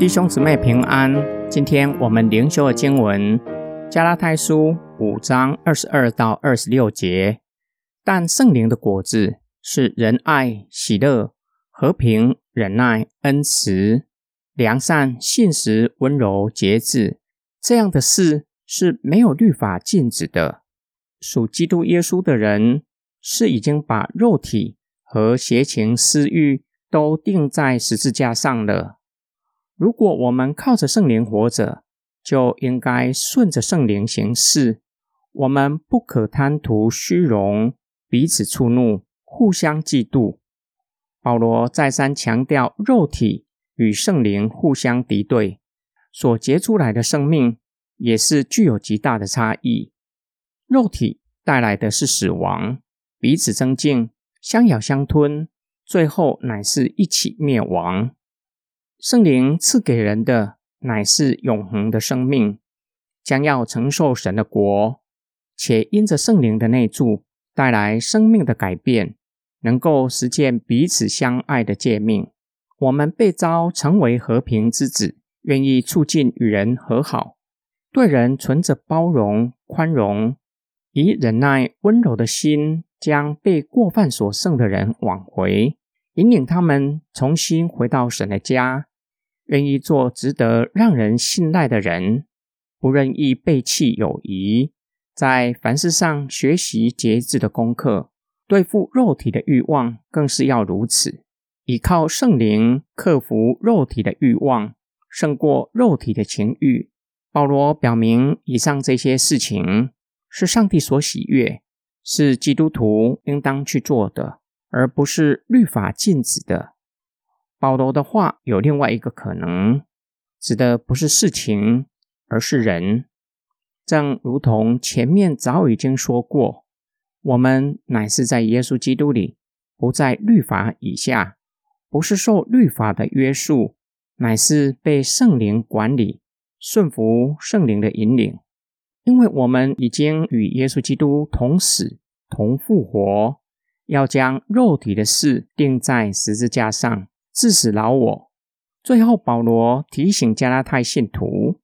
弟兄姊妹平安，今天我们灵修的经文《加拉太书》五章二十二到二十六节。但圣灵的果子是仁爱、喜乐、和平、忍耐、恩慈、良善、信实、温柔、节制。这样的事是没有律法禁止的。属基督耶稣的人是已经把肉体和邪情私欲都钉在十字架上了。如果我们靠着圣灵活着，就应该顺着圣灵行事。我们不可贪图虚荣，彼此触怒，互相嫉妒。保罗再三强调，肉体与圣灵互相敌对，所结出来的生命也是具有极大的差异。肉体带来的是死亡，彼此增进，相咬相吞，最后乃是一起灭亡。圣灵赐给人的乃是永恒的生命，将要承受神的国，且因着圣灵的内住带来生命的改变，能够实现彼此相爱的诫命。我们被召成为和平之子，愿意促进与人和好，对人存着包容、宽容，以忍耐、温柔的心，将被过犯所胜的人挽回，引领他们重新回到神的家。愿意做值得让人信赖的人，不愿意背弃友谊，在凡事上学习节制的功课，对付肉体的欲望更是要如此。依靠圣灵克服肉体的欲望，胜过肉体的情欲。保罗表明，以上这些事情是上帝所喜悦，是基督徒应当去做的，而不是律法禁止的。保罗的话有另外一个可能，指的不是事情，而是人。正如同前面早已经说过，我们乃是在耶稣基督里，不在律法以下，不是受律法的约束，乃是被圣灵管理，顺服圣灵的引领。因为我们已经与耶稣基督同死、同复活，要将肉体的事钉在十字架上。致死老我。最后，保罗提醒加拉太信徒，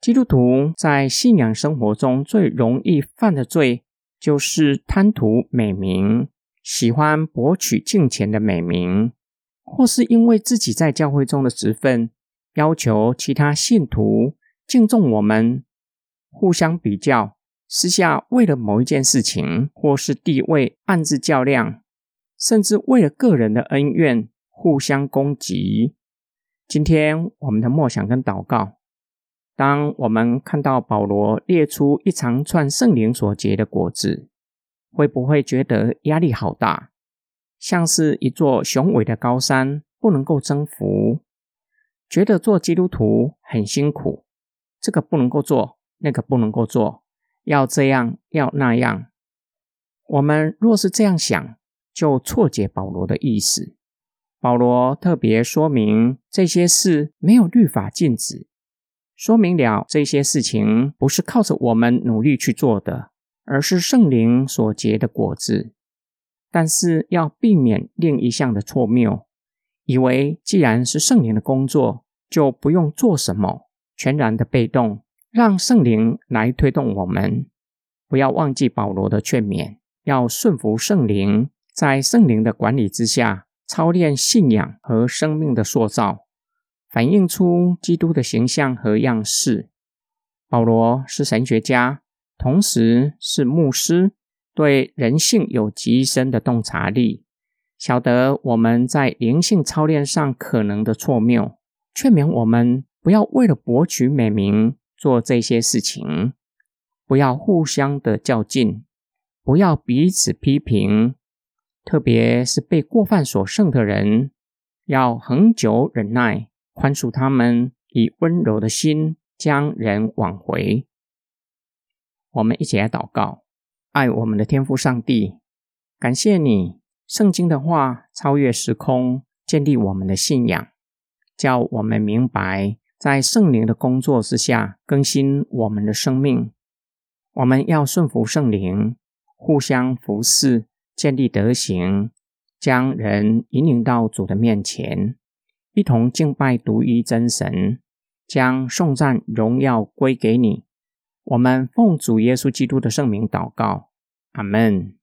基督徒在信仰生活中最容易犯的罪，就是贪图美名，喜欢博取金钱的美名，或是因为自己在教会中的职分，要求其他信徒敬重我们，互相比较，私下为了某一件事情或是地位暗自较量，甚至为了个人的恩怨。互相攻击。今天我们的默想跟祷告，当我们看到保罗列出一长串圣灵所结的果子，会不会觉得压力好大，像是一座雄伟的高山不能够征服？觉得做基督徒很辛苦，这个不能够做，那个不能够做，要这样要那样。我们若是这样想，就错解保罗的意思。保罗特别说明这些事没有律法禁止，说明了这些事情不是靠着我们努力去做的，而是圣灵所结的果子。但是要避免另一项的错谬，以为既然是圣灵的工作，就不用做什么，全然的被动，让圣灵来推动我们。不要忘记保罗的劝勉，要顺服圣灵，在圣灵的管理之下。操练信仰和生命的塑造，反映出基督的形象和样式。保罗是神学家，同时是牧师，对人性有极深的洞察力，晓得我们在灵性操练上可能的错谬，劝勉我们不要为了博取美名做这些事情，不要互相的较劲，不要彼此批评。特别是被过犯所胜的人，要恒久忍耐，宽恕他们，以温柔的心将人挽回。我们一起来祷告：爱我们的天父上帝，感谢你，圣经的话超越时空，建立我们的信仰，叫我们明白，在圣灵的工作之下，更新我们的生命。我们要顺服圣灵，互相服侍。建立德行，将人引领到主的面前，一同敬拜独一真神，将颂赞荣耀归给你。我们奉主耶稣基督的圣名祷告，阿门。